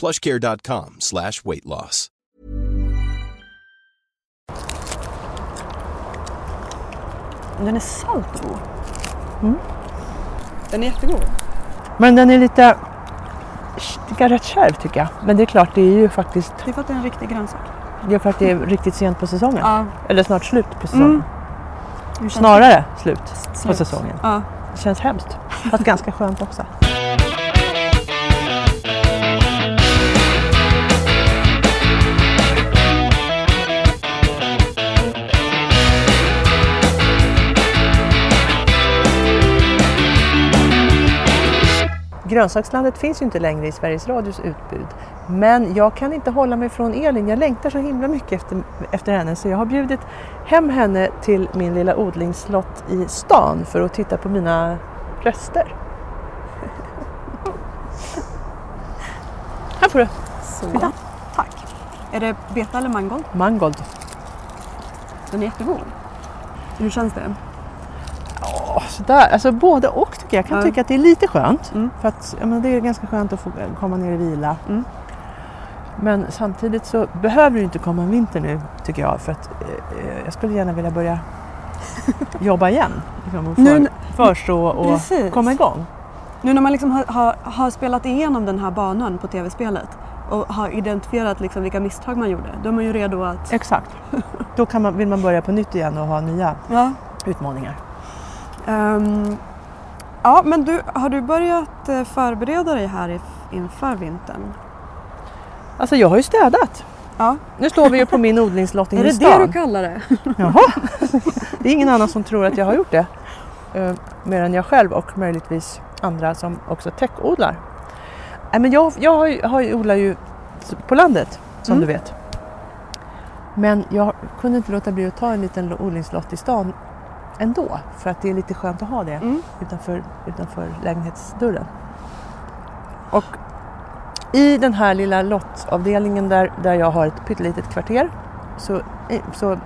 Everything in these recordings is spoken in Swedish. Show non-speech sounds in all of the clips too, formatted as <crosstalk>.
plushcare.com slash weight loss. Den är salt och god. Den är jättegod. Men den är lite den är rätt kärv tycker jag. Men det är klart, det är ju faktiskt Det är för att det är en riktig grönsak. det är för att det är riktigt sent på säsongen. Ja. Eller snart slut på säsongen. Mm. Snarare slut, på Slut. säsongen. Ja. Det känns hemskt. Fast ganska skönt också. Grönsakslandet finns ju inte längre i Sveriges Radios utbud. Men jag kan inte hålla mig från Elin. Jag längtar så himla mycket efter, efter henne så jag har bjudit hem henne till min lilla odlingslott i stan för att titta på mina rester. Här får du Så. Tack. Är det beta eller mangold? mangold. Den är jättegod. Hur känns det? Sådär. Alltså både och tycker jag. Jag kan Ja. tycka att det är lite skönt. Mm. För att ja, men det är ganska skönt att få komma ner och vila. Mm. Men samtidigt så behöver det inte komma en vinter nu tycker jag. För att eh, jag skulle gärna vilja börja <laughs> jobba igen. Liksom, och Nu- för, förstå och Precis. komma igång. Nu när man liksom har, har, har spelat igenom den här banan på tv-spelet och har identifierat liksom vilka misstag man gjorde, då är man ju redo att... Exakt. <laughs> Då kan man, vill man börja på nytt igen och ha nya Ja. utmaningar. Ehm, ja, men du, har du börjat eh, förbereda dig här inför vintern? Alltså jag har ju städat. Ja. Nu står vi ju på min odlingslott Är <laughs> inne i det stan. det du kallar det? <laughs> Jaha, det är ingen annan som tror att jag har gjort det. Eh, mer än jag själv och möjligtvis andra som också täckodlar. Nej, men jag jag har, har, odlar ju på landet som Mm. du vet. Men jag kunde inte låta bli att ta en liten odlingslott i stan ändå. För att det är lite skönt att ha det Mm. utanför, utanför lägenhetsdörren. Och i den här lilla lottavdelningen där, där jag har ett pyttelitet kvarter så, så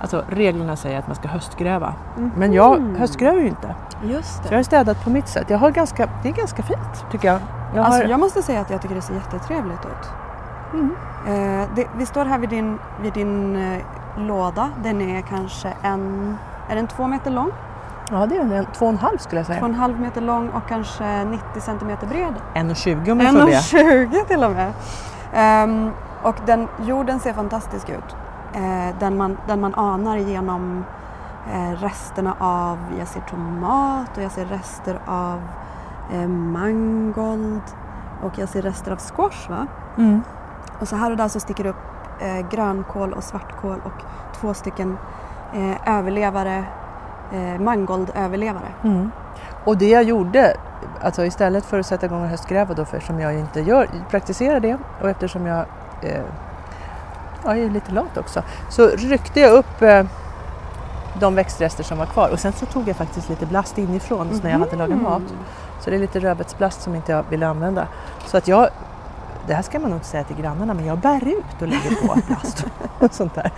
alltså reglerna säger att man ska höstgräva. Men jag höstgräver ju inte. Just Så jag har städat på mitt sätt. Jag har ganska, det är ganska fint tycker jag. jag har, Alltså jag måste säga att jag tycker det ser jättetrevligt ut. Mm. Eh, det, vi står här vid din, vid din eh, låda. Den är kanske en, är den två meter lång? Ja det är en två och en halv skulle jag Två och säga. en halv meter lång och kanske 90 centimeter bred. 1,20 om jag får be. 1,20 till och med. Ehm, och den, jorden ser fantastisk ut. Eh, den, man, den man anar genom eh, resterna av, jag ser tomat och jag ser rester av eh, mangold och jag ser rester av squash va? Mm. Och så här och där så sticker det upp grönkål och svartkål och två stycken eh, överlevare, eh, mangoldöverlevare. Mm. Och det jag gjorde, alltså istället för att sätta igång höstgräva då, för som jag inte gör, praktiserar det och eftersom jag eh, ja, är lite lat också, så ryckte jag upp eh, de växtrester som var kvar och sen så tog jag faktiskt lite blast inifrån så när jag hade lagat mat. Så det är lite rödbetsblast som inte jag ville använda. Så att jag, det här ska man nog inte säga till grannarna, men jag bär ut och lägger på plast och sånt där.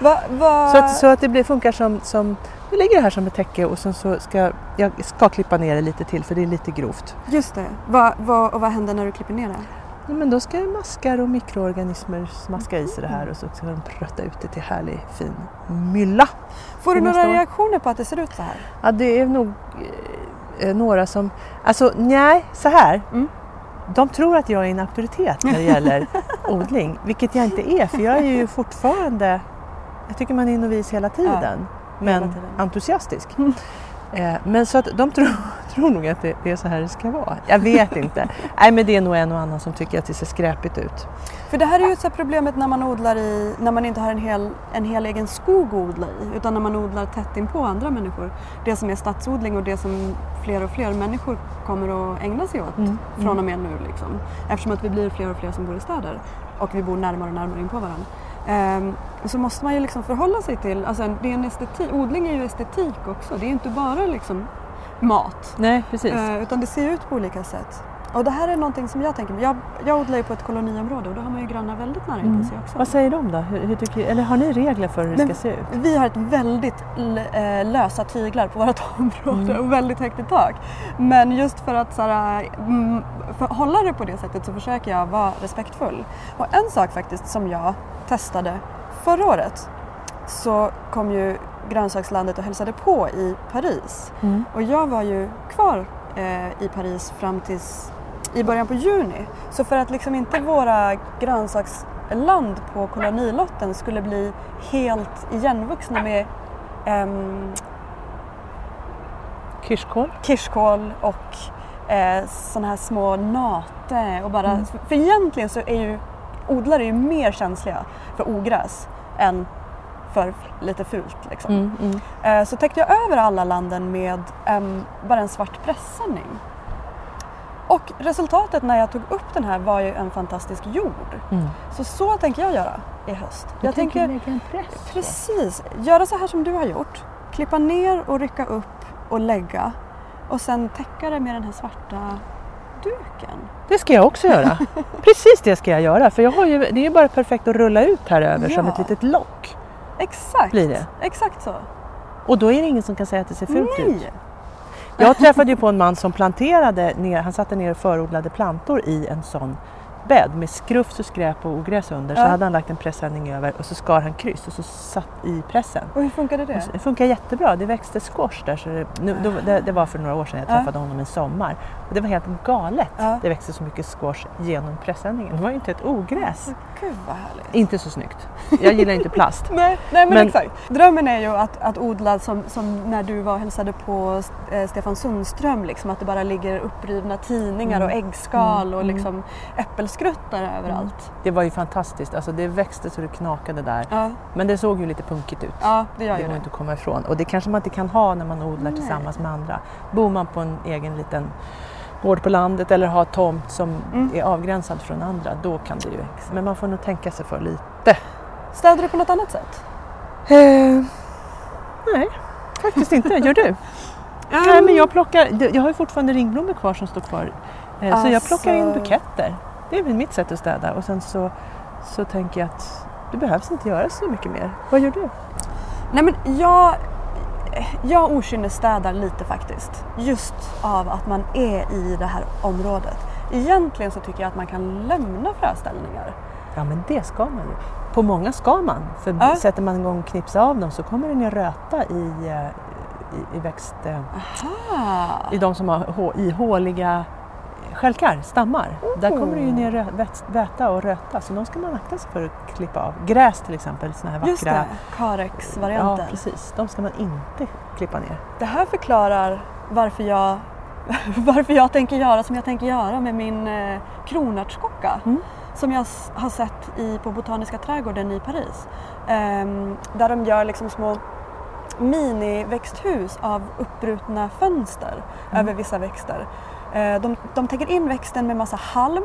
Va, va... Så att, så att det blir, funkar som, som, jag lägger det här som ett täcke och sen så ska jag ska klippa ner det lite till för det är lite grovt. Just det. Va, va, och vad händer när du klipper ner det? Ja, men då ska maskar och mikroorganismer smaska i sig det här och så ska de prötta ut det till härlig fin mylla. Får du några år. reaktioner på att det ser ut så här? Ja, det är nog eh, några som, alltså nej, så här. Mm. De tror att jag är en auktoritet när det gäller <laughs> odling, vilket jag inte är för jag är ju fortfarande, jag tycker man är novis hela tiden, men tiden. entusiastisk. Eh, Men så att de tror, tror nog att det, det är så här det ska vara. Jag vet inte. <laughs> Nej men det är nog en och annan som tycker att det ser skräpigt ut. För det här är ju så problemet när man odlar i, när man inte har en hel, en hel egen skog att odla i utan när man odlar tätt in på andra människor. Det som är stadsodling och det som fler och fler människor kommer att ägna sig åt Mm, från och med nu. Liksom. Eftersom att vi blir fler och fler som bor i städer och vi bor närmare och närmare in på varandra. Ehm, så måste man ju liksom förhålla sig till, alltså det är en estetik, odling är ju estetik också. Det är ju inte bara liksom mat. Nej precis. Eh, utan det ser ut på olika sätt. Och det här är någonting som jag tänker, jag, jag odlar ju på ett koloniområde och då har man ju grannar väldigt nära inpå sig också. Mm. Vad säger de då? Hur, hur tycker, eller har ni regler för hur det Men ska se ut? Vi har ett väldigt eh, lösa tyglar på vårt <laughs> område Mm. och väldigt högt i tak. Men just för att så här, mm, för, hålla det på det sättet så försöker jag vara respektfull. Och en sak faktiskt som jag testade förra året så kom ju grönsakslandet och hälsade på i Paris. Mm. Och jag var ju kvar eh, i Paris fram tills i början på juni. Så för att liksom inte våra grönsaksland på kolonilotten skulle bli helt igenvuxna med ehm, Kirskål? kirskål och eh, sådana här små nate och bara, Mm. för egentligen så är ju odlare ju mer känsliga för ogräs än för lite fult liksom. Mm, mm. Eh, så täckte jag över alla landen med em, bara en svart pressändning. Och resultatet när jag tog upp den här var ju en fantastisk jord. Mm. Så så tänker jag göra i höst. Jag, tänker lägga en press. precis göra så här som du har gjort. Klippa ner och rycka upp och lägga och sen täcka det med den här svarta duken. Det ska jag också göra. <laughs> Precis det ska jag göra. För jag har ju, det är ju bara perfekt att rulla ut här över som Ja. ett litet lock. Exakt, Blir det? exakt så. Och då är det ingen som kan säga att det ser fult ut. Nej! Jag träffade ju på en man som planterade ner, han satte ner förodlade plantor i en sån bädd med skrufs och skräp och ogräs under. Så Ja. hade han lagt en pressändning över och så skar han kryss och så satt i pressen. Och hur funkade det? så- Det funkar jättebra. Det växte squash där. Så det, nu, då, det, det var för några år sedan jag Ja. träffade honom en sommar. Och det var helt galet. Ja. Det växte så mycket squash genom pressändningen. Det var ju inte ett ogräs. Gud vad härligt. Inte så snyggt. Jag gillar inte plast. <laughs> Nej, nej men, Men- exakt. Drömmen är ju att, att odla som, som när du var och hälsade på eh, Stefan Sundström, liksom, att det bara ligger upprivna tidningar och äggskal och liksom äppelskruttar överallt. Det var ju fantastiskt. Alltså det växte så det knakade där. Ja, Men det såg ju lite punkigt ut. ja, det gör Det går det. inte att komma ifrån. Och det kanske man inte kan ha när man odlar tillsammans med andra. Bor man på en egen liten gård på landet eller har tomt som Mm. är avgränsad från andra, då kan det ju. Men man får nog tänka sig för lite. Städar du på något annat sätt? Eh, nej, faktiskt inte. Gör du? <laughs> Nej, men jag plockar, jag har ju fortfarande ringblommor kvar som står kvar. Eh, Så jag plockar in Alltså- buketter. Det är mitt sätt att städa. Och sen så, så tänker jag att det behövs inte göra så mycket mer. Vad gör du? Nej men jag, jag okynnesstädar lite faktiskt. Just av att man är i det här området. Egentligen så tycker jag att man kan lämna fröställningar. Ja men det ska man ju. På många ska man. För Ja. sätter man igång och knipsar av dem så kommer den ju röta i, eh, i, i växt... eh, Ah. I de som har hå- ihåliga stjälkar, stammar. Där kommer det ju ner rö- vät- väta och röta så de ska man akta sig för att klippa av. Gräs till exempel, såna här vackra... Just det, Carex-varianten. Ja precis, de ska man inte klippa ner. Det här förklarar varför jag, <laughs> varför jag tänker göra som jag tänker göra med min eh, kronärtskocka. Mm. Som jag har sett i, på Botaniska trädgården i Paris. Ehm, där de gör liksom små miniväxthus av uppbrutna fönster över vissa växter. Eh, de, de täcker in växten med massa halm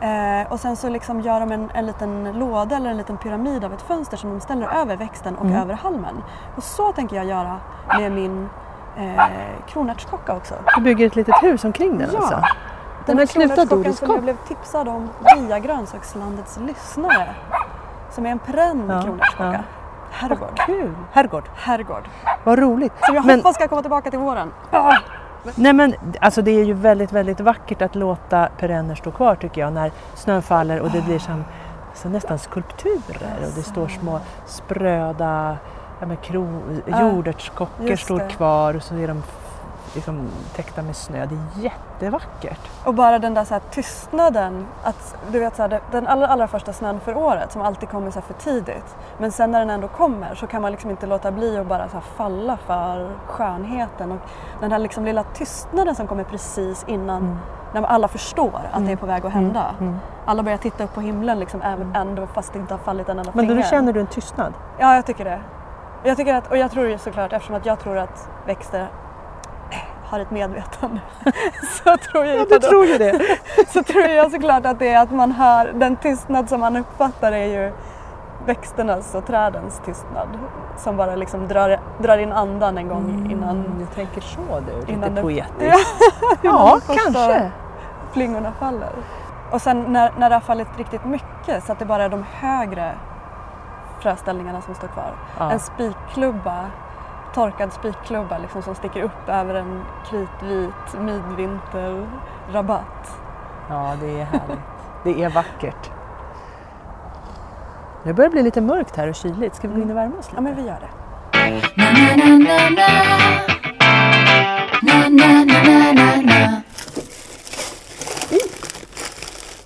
eh, och sen så liksom gör de en, en liten låda eller en liten pyramid av ett fönster som de ställer över växten och Mm. över halmen. Och så tänker jag göra med min eh, kronärtskocka också. Du bygger ett litet hus omkring den Ja. alltså? Den men här kronärtskockan som jag blev tipsad om via Grönsakslandets lyssnare. Som är en perenn Ja, kronärtskocka. ja. Herrgård. Herrgård, Herrgård. vad roligt! Som jag Men- hoppas ska komma tillbaka till våren. Nej men alltså det är ju väldigt, väldigt vackert att låta perenner stå kvar tycker jag när snön faller och det blir som så nästan skulpturer och det står små spröda ja, men kro, Ja, jordärtskockor står kvar och så är de liksom, täckta med snö. Det är jättevackert. Och bara den där så tystnaden, att du vet så här, den allra, allra första snön för året som alltid kommer så för tidigt. Men sen när den ändå kommer så kan man liksom inte låta bli att bara så falla för skönheten och den här liksom lilla tystnaden som kommer precis innan när alla förstår att det är på väg att hända. Alla börjar titta upp på himlen liksom även ändå fast det inte har fallit en enda Men då finger. känner du en tystnad? Ja, jag tycker det. Jag tycker att, och jag tror ju såklart, eftersom att jag tror att växter har ett medvetande, <laughs> så tror jag, Ja, du tror ju det. <laughs> så tror jag såklart att det är att man hör, den tystnad som man uppfattar är ju växternas och trädens tystnad som bara liksom drar, drar in andan en gång innan, Jag tänker så du, lite det- poetiskt. <laughs> Ja, Ja, kanske. flingorna faller. Och sen när, när det har fallit riktigt mycket så att det bara är de högre fröställningarna som står kvar. Ja. En spikklubba, torkad spikklubba liksom, som sticker upp över en kritvit midvinterrabatt. Ja, det är härligt. Det är vackert. Det börjar bli lite mörkt här och kyligt. Ska vi gå in och värma oss lite? Ja men vi gör det.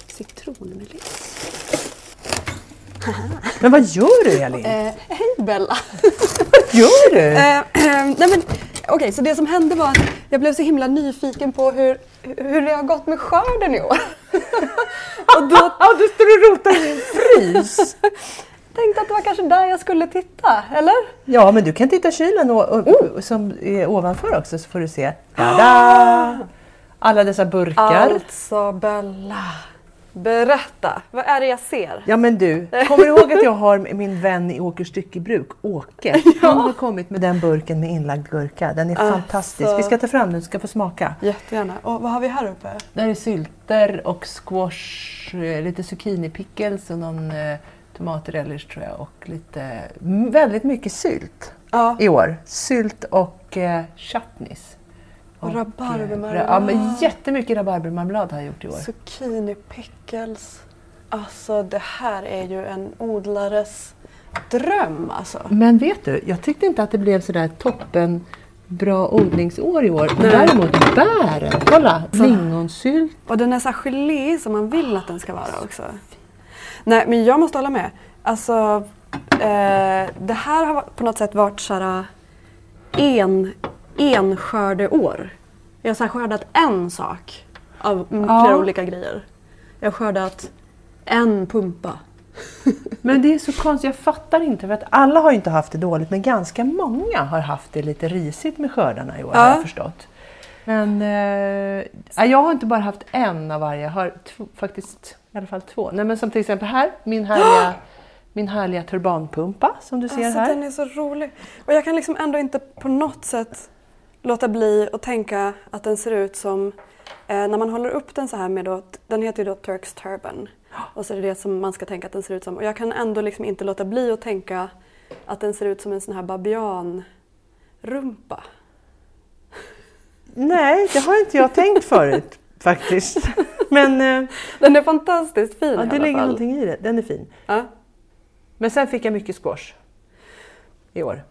Citronmeliss. Men vad gör du Elin? Eh, hej Bella! <laughs> Gör du? Eh, nej men, Okej, så det som hände var att jag blev så himla nyfiken på hur, hur det har gått med skörden i år. <laughs> och då Ja, du står och rotar i en frys. <laughs> tänkte att det var kanske där jag skulle titta, eller? Ja, men du kan titta i kylen och, och, och, som är ovanför också så får du se. Tada! Alla dessa burkar. Alltså Bella, berätta. Vad är det jag ser? Ja men du, kommer du ihåg att jag har min vän i Åkers styckebruk, Åke? <laughs> Han har kommit med den burken med inlagd gurka. Den är Alltså. fantastisk. Vi ska ta fram den, du ska få smaka. Jättegärna. Och vad har vi här uppe? Där är sylter och squash, eh, lite zucchini pickles och någon eh, tomatrelish tror jag och lite, väldigt mycket sylt Ja, i år. Sylt och eh, chutneys. Och eh, rabarbermarmelad. Ja, men jättemycket rabarbermarmelad har jag gjort i år. Zucchini pickles. Alltså det här är ju en odlares dröm alltså. Men vet du, jag tyckte inte att det blev sådär toppen bra odlingsår i år. Nej. Däremot bären, kolla! Lingonsylt. Och den är så gelé som man vill att den ska vara också. Nej men jag måste hålla med. Alltså eh, det här har på något sätt varit så här en, enskördeår. Jag har skördat en sak av m- Ja. flera olika grejer. Jag har skördat en pumpa. <laughs> Men det är så konstigt, jag fattar inte. För att alla har ju inte haft det dåligt, men ganska många har haft det lite risigt med skördarna i år, har Ja. jag förstått. Men eh, ja, jag har inte bara haft en av varje, jag har faktiskt i alla fall två. Nej, men som till exempel här, min härliga, <gasps> min härliga turbanpumpa som du ser Alltså här. den är så rolig. Och jag kan liksom ändå inte på något sätt låta bli att tänka att den ser ut som eh, när man håller upp den så här med då, den heter ju då Turks Turban. Och så är det det som man ska tänka att den ser ut som. Och jag kan ändå liksom inte låta bli att tänka att den ser ut som en sån här babianrumpa. <laughs> Nej, det har inte jag tänkt förut <laughs> faktiskt. Men eh, Den är fantastiskt fin ja, i det alla ligger fall. någonting i det, den är fin. Ja. Men sen fick jag mycket squash i år.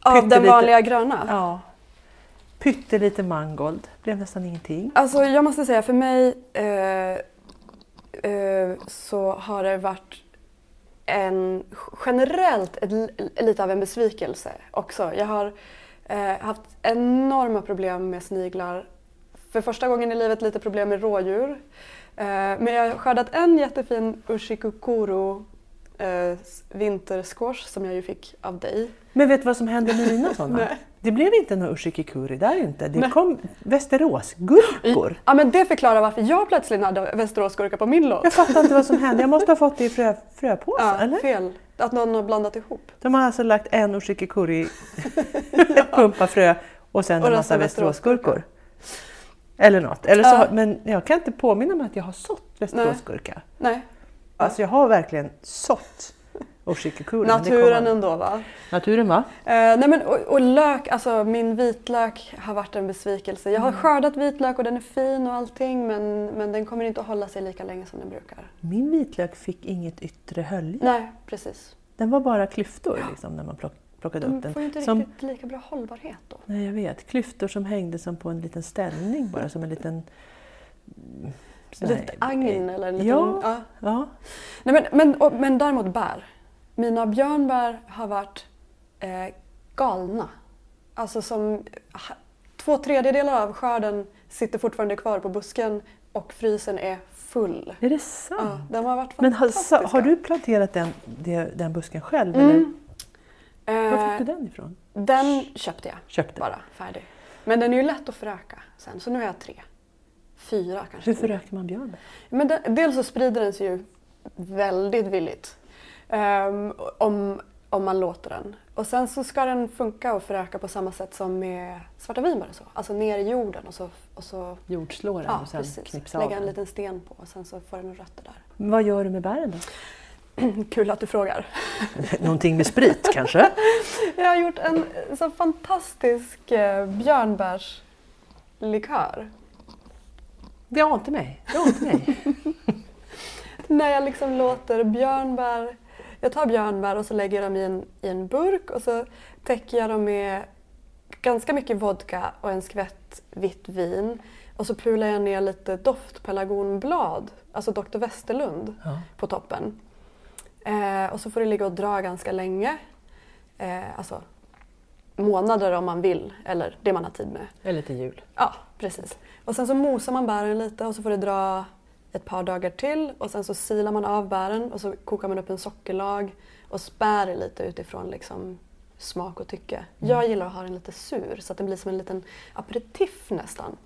Av den vanliga gröna? Ja. Pyttelite mangold, blev nästan ingenting. Alltså jag måste säga för mig eh, eh, så har det varit en, generellt ett, li- lite av en besvikelse också. Jag har eh, haft enorma problem med sniglar. För första gången i livet lite problem med rådjur. Eh, men jag har skördat en jättefin ushikukuru eh, vintersquash som jag ju fick av dig. Men vet du vad som hände med mina <laughs> sådana? Nej. Det blev inte någon ushikikuri där inte. Det kom Västeråsgurkor. Ja men det förklarar varför jag plötsligt hade västeråsgurka på min låt. Jag fattar inte vad som hände. Jag måste ha fått det i frö, fröpåse, Ja, eller? fel. Att någon har blandat ihop. De har alltså lagt en ushikikuri, <laughs> ett pumpafrö och sen Och en massa västeråsgurkor. Eller något. Eller så, Ja. Men jag kan inte påminna mig att jag har sått västeråsgurka. Nej, Alltså jag har verkligen sått det naturen ändå va? Naturen va? Eh, nej men, och, och lök, alltså min vitlök har varit en besvikelse. Jag har Mm. skördat vitlök och den är fin och allting men, men den kommer inte att hålla sig lika länge som den brukar. Min vitlök fick inget yttre hölje. Nej, precis. Den var bara klyftor liksom, när man plock, plockade upp De den. får ju inte Som- riktigt lika bra hållbarhet då. Nej, jag vet. Klyftor som hängde som på en liten ställning bara, som en liten... mm, Lite agn eller en liten... Ja. ja. Ja, Nej, men, men, och, men däremot bär. Mina björnbär har varit eh, galna. Alltså som två tredjedelar av skörden sitter fortfarande kvar på busken och frysen är full. är det sant? Ja, de har varit Men har, har du planterat den, den busken själv? Eller? Mm. Var Eh, fick du den ifrån? den köpte jag Köpte? bara färdig. Men den är ju lätt att föröka sen, så nu har jag tre. Fyra kanske. Hur förökar man björnbär? Men den, dels så sprider den sig ju väldigt villigt. Ehm, om, om man låter den. Och sen så ska den funka och föröka på samma sätt som med svarta vinbär och så. Alltså ner i jorden och så, och så Jordslår den ja, och sen precis. knipsa lägga en liten sten på och sen så får den rötter där. Vad gör du med bären då? <clears throat> Kul att du frågar. <laughs> Någonting med sprit kanske? <laughs> Jag har gjort en så fantastisk eh, björnbärslikör. Det ante mig. Det ante mig. <laughs> När jag liksom låter björnbär... Jag tar björnbär och så lägger jag dem i en, i en burk och så täcker jag dem med ganska mycket vodka och en skvätt vitt vin. Och så pular jag ner lite doftpelargonblad, alltså Dr. Westerlund, Ja. på toppen. Eh, och så får det ligga och dra ganska länge. Eh, alltså månader om man vill, eller det man har tid med. Eller till jul. Ja, precis. Och sen så mosar man bären lite och så får det dra ett par dagar till och sen så silar man av bären och så kokar man upp en sockerlag och spär lite utifrån liksom smak och tycke. Jag gillar att ha den lite sur så att den blir som en liten aperitif nästan.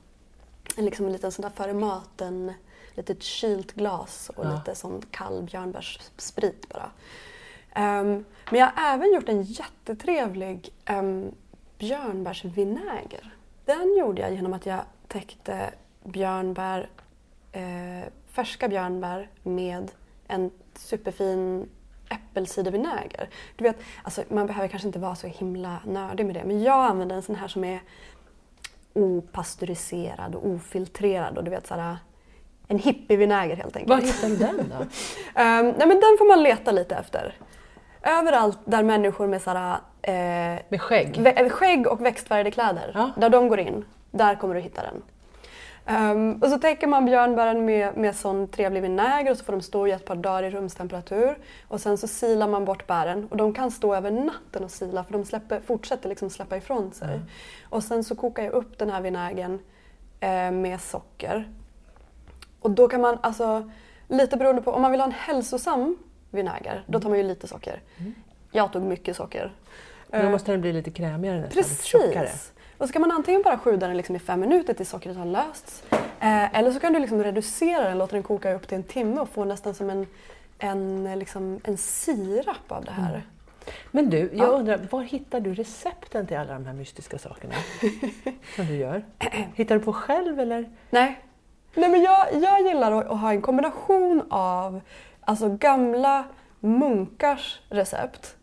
En, liksom en liten sån där före maten, litet kylt glas och Ja. lite sån kall björnbärssprit bara. Ehm, men jag har även gjort en jättetrevlig um, björnbärsvinäger. Den gjorde jag genom att jag täckte björnbär, eh, färska björnbär med en superfin äppelcidervinäger. Du vet, alltså, man behöver kanske inte vara så himla nördig med det men jag använder en sån här som är opastöriserad och ofiltrerad och du vet såhär en hippievinäger helt enkelt. Var hittar du den då? <laughs> Ehm, nej, men den får man leta lite efter. Överallt där människor med sådär, eh, Med skägg? skägg och växtfärgade kläder, Ja. där de går in, där kommer du hitta den. Ehm, och så täcker man björnbären med, med sån trevlig vinäger och så får de stå i ett par dagar i rumstemperatur. Och sen så silar man bort bären och de kan stå över natten och sila för de släpper, fortsätter liksom släppa ifrån sig. Och sen så kokar jag upp den här vinägern eh, med socker. Och då kan man alltså, lite beroende på, om man vill ha en hälsosam vinäger, då tar man ju lite socker. Jag tog mycket socker. Då Eh, måste den bli lite krämigare nästan, lite tjockare. Så kan man antingen bara sjuda den liksom i fem minuter tills sockret har lösts. Eh, eller så kan du liksom reducera den, låta den koka upp till en timme och få nästan som en, en, liksom, en sirap av det här. Men du, jag Ja. undrar, var hittar du recepten till alla de här mystiska sakerna <laughs> som du gör? Hittar du på själv eller? Nej, Nej men jag, jag gillar att, att ha en kombination av alltså, gamla munkars recept.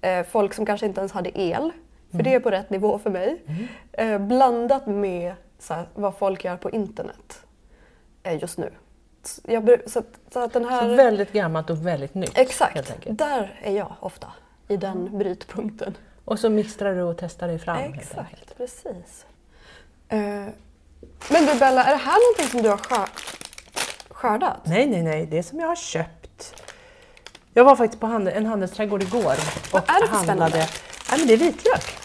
Eh, folk som kanske inte ens hade el, för det är på rätt nivå för mig. Eh, blandat med så här, vad folk gör på internet eh, just nu. Så, jag, så, så att den här... Så väldigt gammalt och väldigt nytt. Exakt, där är jag ofta. I den brytpunkten. Och så mixtrar du och testar dig fram. Exakt, precis. Eh, men du Bella, är det här någonting som du har skör, skördat? Nej, nej, nej, det är som jag har köpt. Jag var faktiskt på handel, en handelsträdgård igår och Vad är det för handlade. spännande? Nej, men det är vitlök.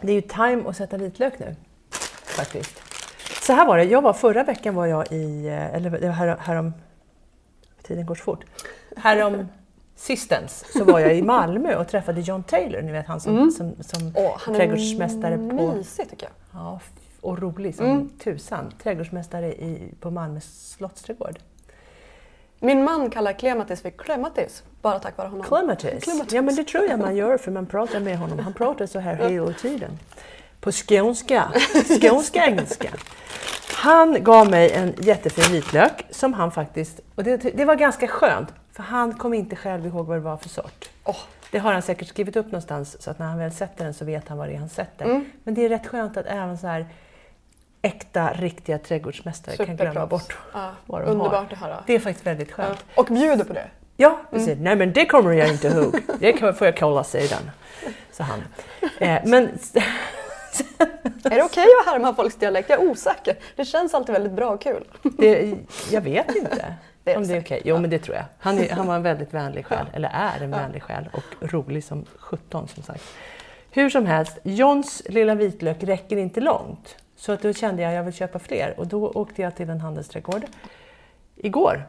Det är ju time att sätta vitlök nu. Faktiskt. Så här var det, jag var förra veckan var jag i, eh, eller det var här, härom, tiden går så fort. Härom sistens så var jag i Malmö och träffade John Taylor, ni vet han som, som, som Mm. Åh, han är trädgårdsmästare på mysig tycker jag. Ja, och rolig som Mm. tusan. Trädgårdsmästare i, på Malmö slottsträdgård. Min man kallar Clematis för Clematis, bara tack vare honom. Clematis. Ja, men det tror jag man gör för man pratar med honom. Han pratar så här hela <laughs> tiden. På skånska. Skånska engelska. Han gav mig en jättefin vitlök som han faktiskt, och det, det var ganska skönt, för han kom inte själv ihåg vad det var för sort. Åh, Det har han säkert skrivit upp någonstans så att när han väl sätter den så vet han vad det är han sätter. Mm. Men det är rätt skönt att även så här äkta, riktiga trädgårdsmästare kan glömma bort Ja, vad de har. underbart att höra. Det är faktiskt väldigt Ja. skönt. Och bjuder på det. Ja, precis. Nej men det kommer jag inte ihåg. Det får jag kolla sedan. sa han. Eh, men <laughs> Är det okej att härma folks dialekt? Jag är osäker. Det känns alltid väldigt bra och kul. det, jag vet inte <laughs> Det är om det är okej. Jo, men det tror jag. Han, är, han var en väldigt vänlig själ, eller är en vänlig själ och rolig som 17 som sagt. Hur som helst, Johns lilla vitlök räcker inte långt. Så att då kände jag att jag vill köpa fler och då åkte jag till en handelsträdgård igår.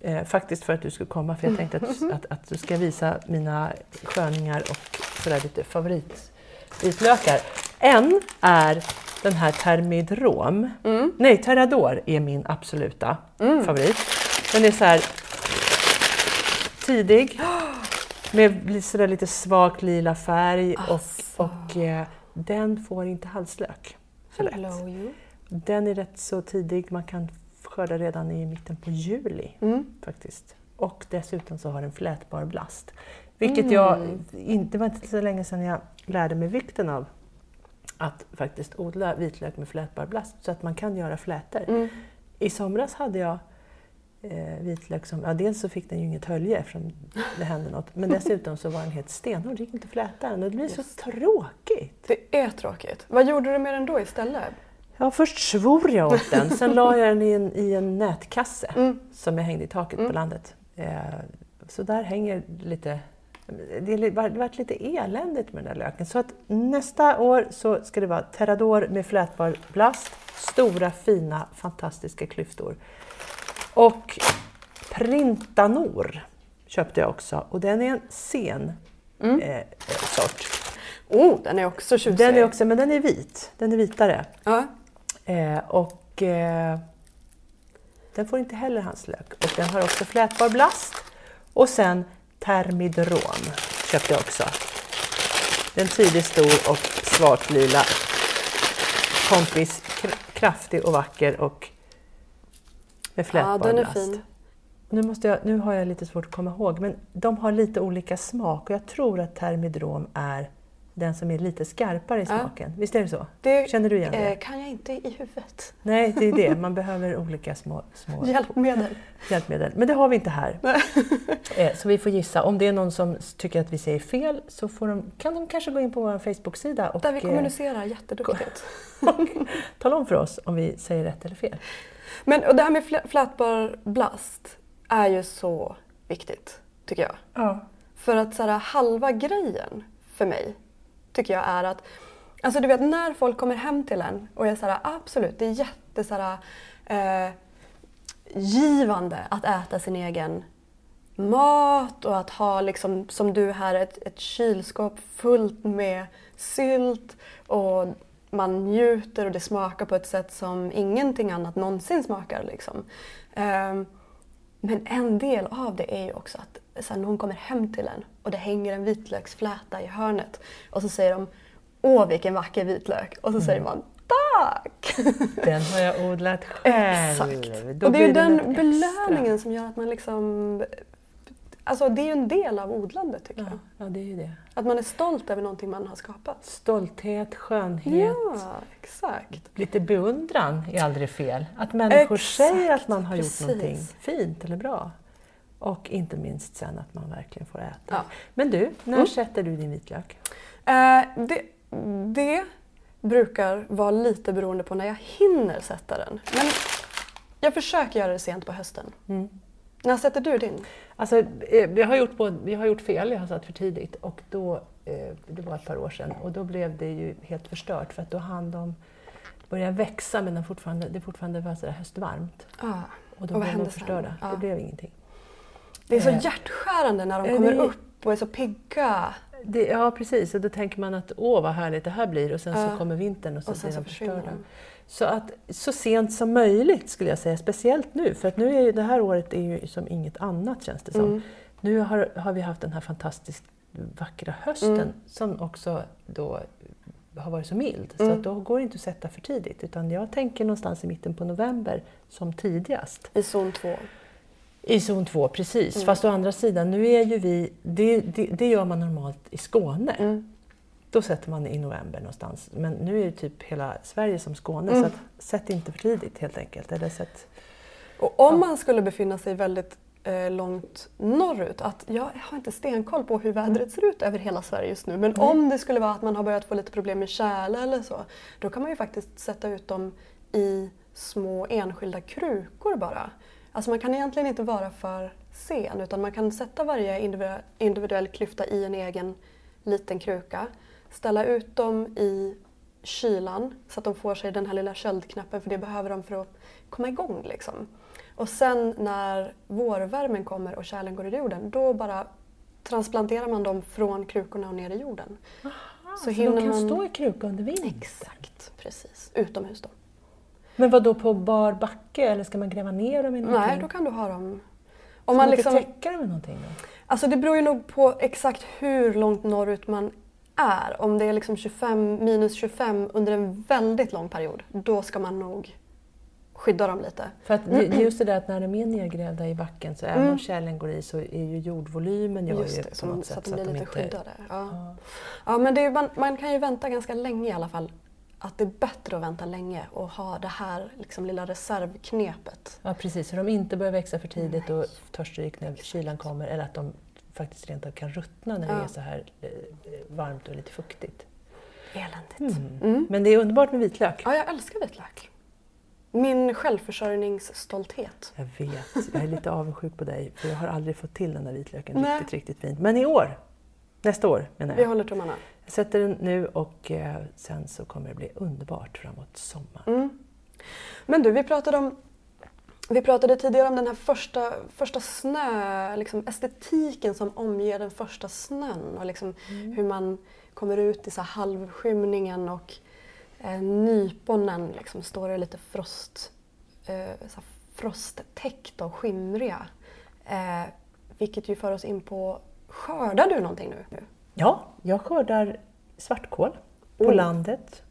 Eh, faktiskt för att du skulle komma för jag tänkte att, att, att du ska visa mina sköningar och sådär lite favoritvitlökar. En är den här Thermidrom. Nej, Terrador är min absoluta favorit. Den är så här tidig med sådär lite svagt lila färg och, och eh, den får inte halslök. Hello you. Den är rätt så tidig, man kan skörda redan i mitten på juli faktiskt. Och dessutom så har den flätbar blast. Vilket jag, inte, det var inte så länge sedan jag lärde mig vikten av att faktiskt odla vitlök med flätbar blast så att man kan göra flätor. I somras hade jag eh, vitlök som, ja dels så fick den ju inget hölje eftersom det hände något, men dessutom så var den helt stenhård, det gick inte att fläta den och det blir så tråkigt. Det är tråkigt. Vad gjorde du med den då istället? Ja, först svor jag åt den, sen la jag den i en, i en nätkasse som jag hängde i taket på landet. Eh, så där hänger lite... Det har li- varit varit lite eländigt med den där löken. Så att nästa år så ska det vara Terrador med flätbar plast, stora, fina, fantastiska klyftor. Och Printanor köpte jag också och den är en sen eh, eh, sort. Oh, den är också tjusig. Den är också, men den är vit, den är vitare. Ja. Eh, och eh, den får inte heller handslök. Och den har också flätbar blast. Och sen Thermidrom köpte jag också. Den tidig, stor och svart lila kompis. Kr- kraftig och vacker och med flätbar ja, den är fin. Nu, måste jag, nu har jag lite svårt att komma ihåg, men de har lite olika smak och jag tror att Thermidrom är den som är lite skarpare i Ja. smaken. Visst är det så? Det Känner du igen det? eh, kan jag inte i huvudet. Nej, det är det. <laughs> Man behöver olika små, små Hjälpmedel. hjälpmedel. Men det har vi inte här. <laughs> Eh, Så vi får gissa. Om det är någon som tycker att vi säger fel så de, kan de kanske gå in på vår Facebook-sida och Där vi eh, kommunicerar jätteduktigt. <laughs> tala om för oss om vi säger rätt eller fel. Men och det här med flä- flätbar blast är ju så viktigt, tycker jag. Ja. För att så här, halva grejen för mig tycker jag är att Alltså du vet när folk kommer hem till en och är så här, absolut det är jätte så här, eh, givande att äta sin egen mat och att ha liksom som du här ett, ett kylskåp fullt med sylt och man njuter och det smakar på ett sätt som ingenting annat någonsin smakar. Liksom. Ehm, men en del av det är ju också att så här, någon kommer hem till en och det hänger en vitlöksfläta i hörnet och så säger de Åh vilken vacker vitlök! Och så säger man Tack! <laughs> Den har jag odlat själv. Exakt! Då och det är den belöningen som gör att man liksom Alltså det är ju en del av odlandet tycker Ja, jag. ja, det är ju det. Att man är stolt över någonting man har skapat. Stolthet, skönhet, Ja, exakt. lite beundran är aldrig fel. Att människor Exakt, säger att man har precis. gjort någonting fint eller bra. Och inte minst sen att man verkligen får äta. Ja. Men du, när Mm. sätter du din vitlök? Eh, det, det brukar vara lite beroende på när jag hinner sätta den. Men jag försöker göra det sent på hösten. Mm. När sätter du din? Alltså, eh, jag, har gjort både, jag har gjort fel, jag har satt för tidigt och då, eh, det var ett par år sedan och då blev det ju helt förstört för att då hann de börja växa men de fortfarande, det fortfarande var sådär höstvarmt. Ah, Och då Och blev de förstörda. Ja. Det blev ingenting. det är så Eh, hjärtskärande när de eh, kommer det- upp och är så pigga. Det, ja precis, och då tänker man att åh vad härligt det här blir och sen Ja. så kommer vintern och så Och blir så de förstörda. Så att så sent som möjligt skulle jag säga, speciellt nu för att nu är ju, det här året är ju som inget annat känns det som. Mm. Nu har, har vi haft den här fantastiskt vackra hösten Mm. som också då har varit så mild. Så Mm. att då går det inte att sätta för tidigt utan jag tänker någonstans i mitten på november som tidigast. I zon två. I zon 2, precis. Mm. Fast å andra sidan, nu är ju vi, det, det, det gör man normalt i Skåne. Mm. Då sätter man i november någonstans. Men nu är det typ hela Sverige som Skåne Mm. så att, sätt inte för tidigt helt enkelt. Eller sätt, Och om Ja. man skulle befinna sig väldigt eh, långt norrut. Att jag har inte stenkoll på hur vädret ser ut över hela Sverige just nu. Men Nej. om det skulle vara att man har börjat få lite problem med tjäle eller så. Då kan man ju faktiskt sätta ut dem i små enskilda krukor bara. Alltså man kan egentligen inte vara för sen utan man kan sätta varje individuell klyfta i en egen liten kruka. Ställa ut dem i kylan så att de får sig den här lilla köldknappen för det behöver de för att komma igång. Liksom. Och sen när vårvärmen kommer och kärlen går i jorden då bara transplanterar man dem från krukorna och ner i jorden. så så de kan man- stå i kruka under vintern? Exakt, precis. Utomhus då. Men vad då på bar backe eller ska man gräva ner dem i någonting? Nej, då kan du ha dem... Om Om man man liksom, täcka dem med någonting då? alltså det beror ju nog på exakt hur långt norrut man är. Om det är liksom 25, minus 25 under en väldigt lång period, då ska man nog skydda dem lite. För att <clears throat> just det där att när de är nedgrävda i backen så även Mm. om kärlen går i så är ju jordvolymen gör Just ju det, på som, något så sätt att de blir lite skyddade. Ja. Ja. Ja, men är, man, man kan ju vänta ganska länge i alla fall. Att det är bättre att vänta länge och ha det här liksom, lilla reservknepet. Ja precis, så de inte börjar växa för tidigt och tar stryk när kylan kommer eller att de faktiskt rent av kan ruttna när det Ja. är så här eh, varmt och lite fuktigt. Eländigt. Mm. Mm. Men det är underbart med vitlök. Ja, jag älskar vitlök. Min självförsörjningsstolthet. Jag vet, jag är lite avundsjuk på dig för jag har aldrig fått till den där vitlöken Nej. riktigt, riktigt fint. Men i år, nästa år menar Vi jag. håller tummarna. Jag sätter den nu och eh, sen så kommer det bli underbart framåt sommaren. Mm. Men du, vi pratade om vi pratade tidigare om den här första, första snö, liksom estetiken som omger den första snön och liksom hur man kommer ut i så halvskymningen och eh, nyponen liksom står det lite frost, eh, så frosttäckta och skimriga. Eh, vilket ju för oss in på, skördar du någonting nu? Ja, jag skördar svartkål på Oh. landet.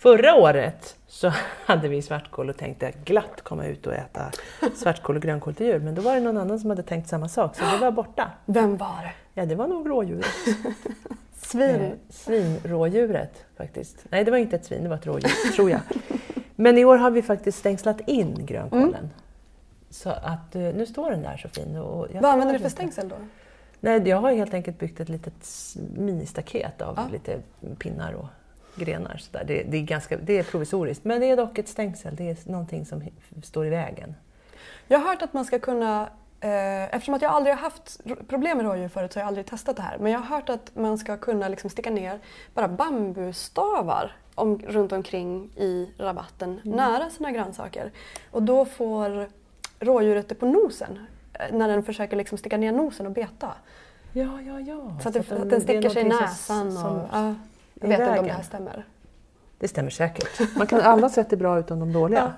Förra året så <laughs> hade vi svartkål och tänkte glatt komma ut och äta svartkål och grönkål till jul. Men då var det någon annan som hade tänkt samma sak så det var borta. Vem var det? Ja, det var nog rådjuret. <laughs> Svin? Eh, Svinrådjuret faktiskt. Nej, det var inte ett svin, det var ett rådjur, tror jag. Men i år har vi faktiskt stängslat in grönkålen. Mm. Så att eh, nu står den där så fin. Och Vad använder du för stängsel då? Nej, jag har helt enkelt byggt ett litet ministaket av Ja. lite pinnar och grenar. Så där. Det, det, är ganska, det är provisoriskt, men det är dock ett stängsel. Det är någonting som står i vägen. Jag har hört att man ska kunna, eh, eftersom att jag aldrig har haft problem med rådjur förut så har jag aldrig testat det här. Men jag har hört att man ska kunna liksom sticka ner bara bambustavar om, runt omkring i rabatten nära sina grönsaker. Och då får rådjuret det på nosen eh, när den försöker liksom sticka ner nosen och beta. Ja, ja, ja. Så att, det, de- att den är sticker sig i någonting som- näsan. som- och, jag vet inte om det vägen. här stämmer. Det stämmer säkert. Man kan alla sätt är bra utom de dåliga.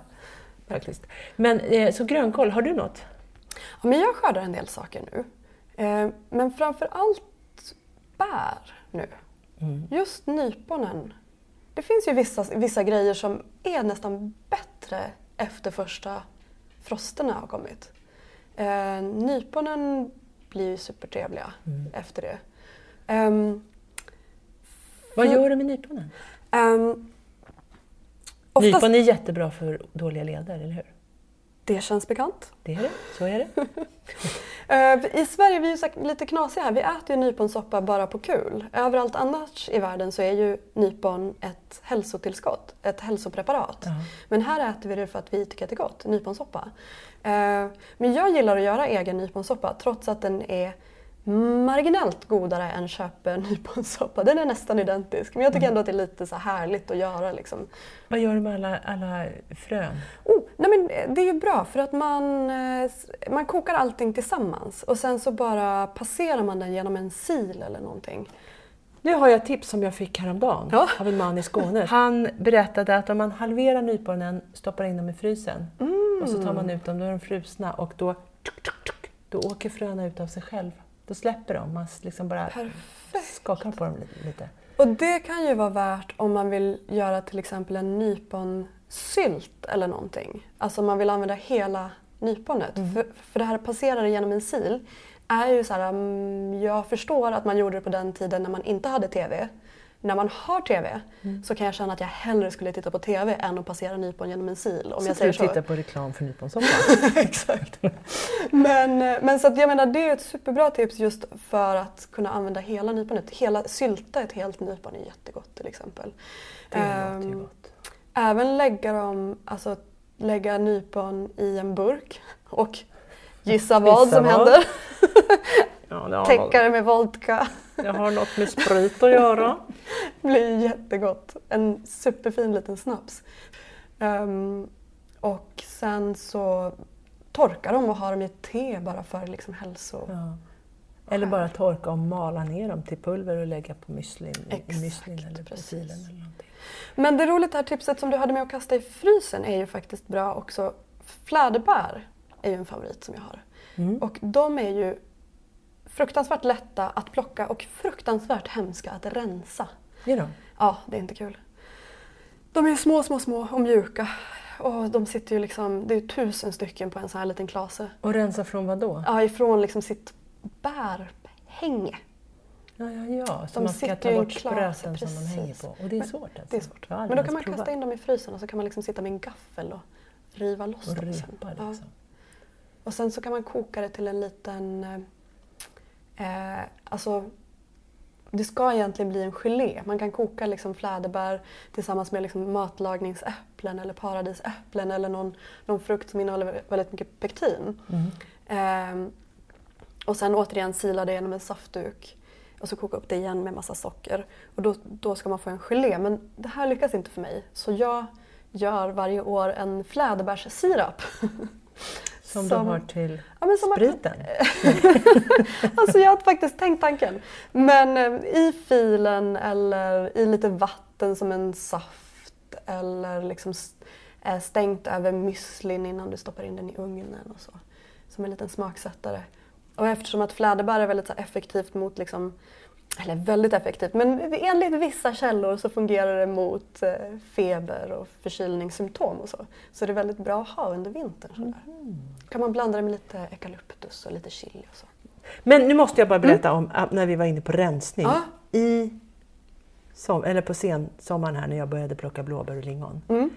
Faktiskt. Men eh, så grönkål, har du något? Ja, men jag skördar en del saker nu. Eh, men framför allt bär nu. Mm. Just nyponen. Det finns ju vissa, vissa grejer som är nästan bättre efter första frosterna har kommit. Eh, nyponen blir ju supertrevliga Mm. efter det. Ehm, Vad gör du med nyponen? ehm, oftast, Nypon är jättebra för dåliga leder, eller hur? det känns bekant. Det är det, så är det. <laughs> Eh, I Sverige är vi så här lite knasiga här. Vi äter ju nyponsoppa bara på kul. Överallt annars i världen så är ju nypon ett hälsotillskott, ett hälsopreparat. Ja. Men här äter vi det för att vi tycker att det är gott, nyponsoppa. Eh, Men jag gillar att göra egen nyponsoppa trots att den är marginellt godare än köper nyponsoppa. Den är nästan identisk men jag tycker ändå att det är lite så här härligt att göra. Liksom. Vad gör du med alla, alla frön? Oh, nej men det är ju bra för att man, eh, man kokar allting tillsammans och sen så bara passerar man den genom en sil eller någonting. Nu har jag ett tips som jag fick häromdagen Ja. av en man i Skåne. <laughs> Han berättade att om man halverar nyponen, stoppar in dem i frysen och så tar man ut dem, då är de frusna och då, tuk, tuk, tuk, då åker fröna ut av sig själv. Då släpper de, man liksom bara Perfekt. skakar på dem li- lite. Och det kan ju vara värt om man vill göra till exempel en nyponsylt eller någonting. Alltså om man vill använda hela nyponet. För, för det här passerar genom en sil är ju så här, mm, jag förstår att man gjorde det på den tiden när man inte hade TV. När man har TV Mm. så kan jag känna att jag hellre skulle titta på TV än att passera nypon genom en sil. Om jag Så säger du så. tittar på reklam för nyponsoppa? <laughs> Exakt. Men, men så att jag menar det är ett superbra tips just för att kunna använda hela nyponet. Hela, sylta ett helt nypon är jättegott till exempel. Det låter ju Ehm, gott. Även lägga dem, alltså lägga nypon i en burk och gissa vad som vad. händer. <laughs> Ja, det har Täcka det med vodka. något, jag har något med sprit att göra. <laughs> blir jättegott. En superfin liten snaps. Ehm, och sen så torka dem och ha dem i te bara för liksom hälso... Ja. Eller bara torka och mala ner dem till pulver och lägga på müslin, müslin eller på precis. filen. Eller någonting. Men det roligt här tipset som du hade med att kasta i frysen är ju faktiskt bra också. Fläderbär är ju en favorit som jag har. Mm. Och de är ju fruktansvärt lätta att plocka och fruktansvärt hemska att rensa. Ja, då. Ja, det är inte kul. De är små, små, små och mjuka. Och de sitter ju liksom, det är tusen stycken på en sån här liten klase. Och rensa från vad då? Ja, ifrån liksom sitt bärhänge. Ja, ja, ja. Så De man ska ta bort spröten som de hänger på. Och det är Men svårt alltså. Det är svårt. Men då kan man provat. kasta in dem i frysen och så kan man liksom sitta med en gaffel och riva loss Och dem sen. repa Ja. liksom. Och sen så kan man koka det till en liten... Eh, alltså, det ska egentligen bli en gelé. Man kan koka liksom fläderbär tillsammans med liksom matlagningsäpplen eller paradisäpplen eller någon, någon frukt som innehåller väldigt mycket pektin. Mm. Eh, och sen återigen sila det genom en saftduk och så koka upp det igen med massa socker. Och då, då ska man få en gelé. Men det här lyckas inte för mig. Så jag gör varje år en fläderbärssirap. <laughs> Som, Som- du har till Ja, men som man spriten. <laughs> Alltså jag har faktiskt tänkt tanken. Men eh, i filen eller i lite vatten som en saft eller liksom stängt över müslin innan du stoppar in den i ugnen och så. Som en liten smaksättare. Och eftersom att fläderbär är väldigt effektivt mot liksom eller väldigt effektivt, men enligt vissa källor så fungerar det mot eh, feber och förkylningssymptom och så. Så det är väldigt bra att ha under vintern. Sådär. kan man blanda det med lite eukalyptus och lite chili och så. Men nu måste jag bara berätta om äh, när vi var inne på rensning. Ja. I som, eller på sensommaren här när jag började plocka blåbär och lingon. Mm.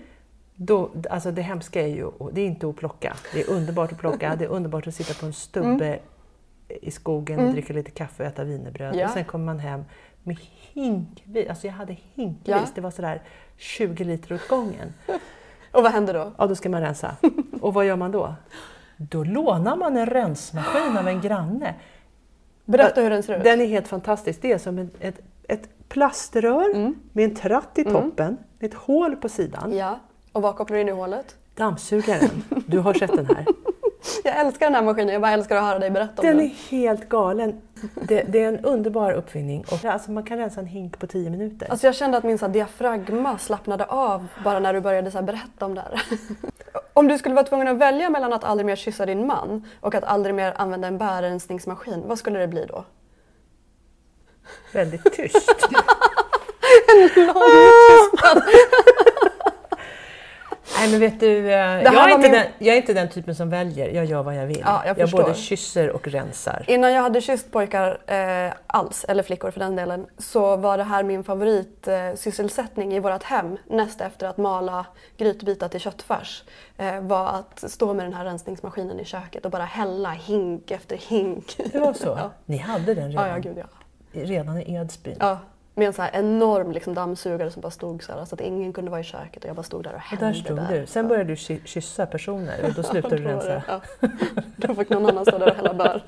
Då, alltså det hemska är ju, det är inte att plocka. Det är underbart att plocka, det är underbart att sitta på en stubbe i skogen, dricka lite kaffe och äta wienerbröd. Mm. Ja. Och sen kommer man hem med hinkvis, alltså jag hade hinkvis, Ja. det var sådär 20 liter åt gången. Och vad händer då? Ja, då ska man rensa. Och vad gör man då? Då lånar man en rensmaskin av en granne. Berätta hur den ser ut. Den är helt fantastisk. Det är som ett, ett, ett plaströr Mm. med en tratt i toppen, med ett hål på sidan. Ja. Och vad kopplar du in i hålet? Dammsugaren, du har sett den här. Jag älskar den här maskinen, jag bara älskar att höra dig berätta om Den den. är helt galen. Det, det är en underbar uppfinning. Och alltså man kan rensa en hink på 10 minuter. Alltså jag kände att min så här, diafragma slappnade av bara när du började så här, berätta om det här. <laughs> Om du skulle vara tvungen att välja mellan att aldrig mer kyssa din man och att aldrig mer använda en bärrensningsmaskin, vad skulle det bli då? Väldigt tyst. <laughs> Nej men vet du, eh, jag, är inte min- den, jag är inte den typen som väljer. Jag gör vad jag vill. Ja, jag jag både kysser och rensar. Innan jag hade kysst pojkar eh, alls, eller flickor för den delen, så var det här min favoritsysselsättning eh, sysselsättning i vårt hem näst efter att mala grytbitar till köttfärs. Eh, var att stå med den här rensningsmaskinen i köket och bara hälla hink efter hink. Det var så? <laughs> Ja. Ni hade den Ja, redan? ja, gud ja. Redan i Edsbyn? ja. Med en så här enorm liksom, dammsugare som bara stod så här så att ingen kunde vara i köket och jag bara stod där och hällde där stod du. Sen började du ky- kyssa personer och då <laughs> slutade du Då var rensa. Ja. Då fick någon annan stå där och hälla bär.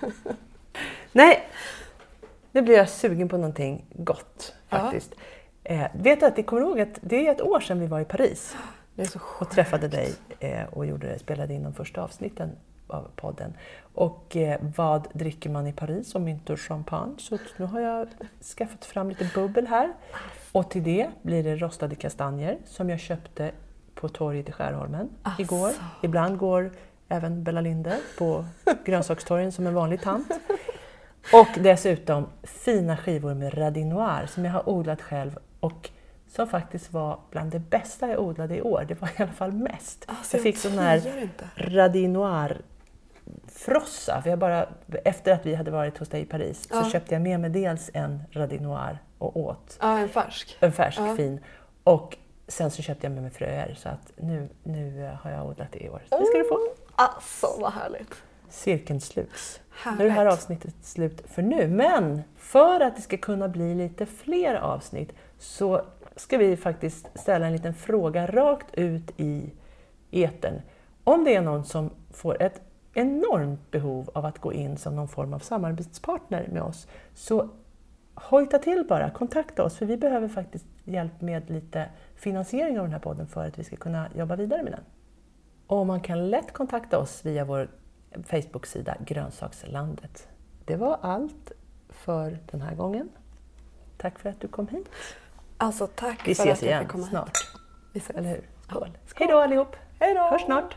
<laughs> Nej, nu blir jag sugen på någonting gott Ja. faktiskt. Eh, vet du att det kommer ihåg att det är ett år sedan vi var i Paris och träffade dig eh, och gjorde, spelade in de första avsnitten av podden. Och eh, vad dricker man i Paris om inte champagne? Så nu har jag skaffat fram lite bubbel här. Och till det blir det rostade kastanjer som jag köpte på torget i Skärholmen igår. Ibland går även Bella Linde på grönsakstorgen som en vanlig tant. Och dessutom fina skivor med radinoir som jag har odlat själv och som faktiskt var bland det bästa jag odlade i år. Det var i alla fall mest. Alltså, jag fick sån här radinoir frossa. För jag bara, efter att vi hade varit hos dig i Paris Ja. så köpte jag med mig dels en radinoir och åt. Ja, en färsk. En färsk, Ja. fin. Och sen så köpte jag med mig fröer så att nu, nu eh, har jag odlat det i år. Det ska du få. Alltså vad härligt. Cirkeln sluts. Härligt. Nu är det här avsnittet slut för nu. Men för att det ska kunna bli lite fler avsnitt så ska vi faktiskt ställa en liten fråga rakt ut i etern. Om det är någon som får ett enormt behov av att gå in som någon form av samarbetspartner med oss, så hojta till bara, kontakta oss för vi behöver faktiskt hjälp med lite finansiering av den här podden för att vi ska kunna jobba vidare med den. Och man kan lätt kontakta oss via vår Facebook-sida Grönsakslandet. Det var allt för den här gången. Tack för att du kom hit. Alltså tack Vi för att jag igen fick komma hit. snart. Vi ses. Eller hur? Skål! Hej då allihop! Hej då! Hörs snart!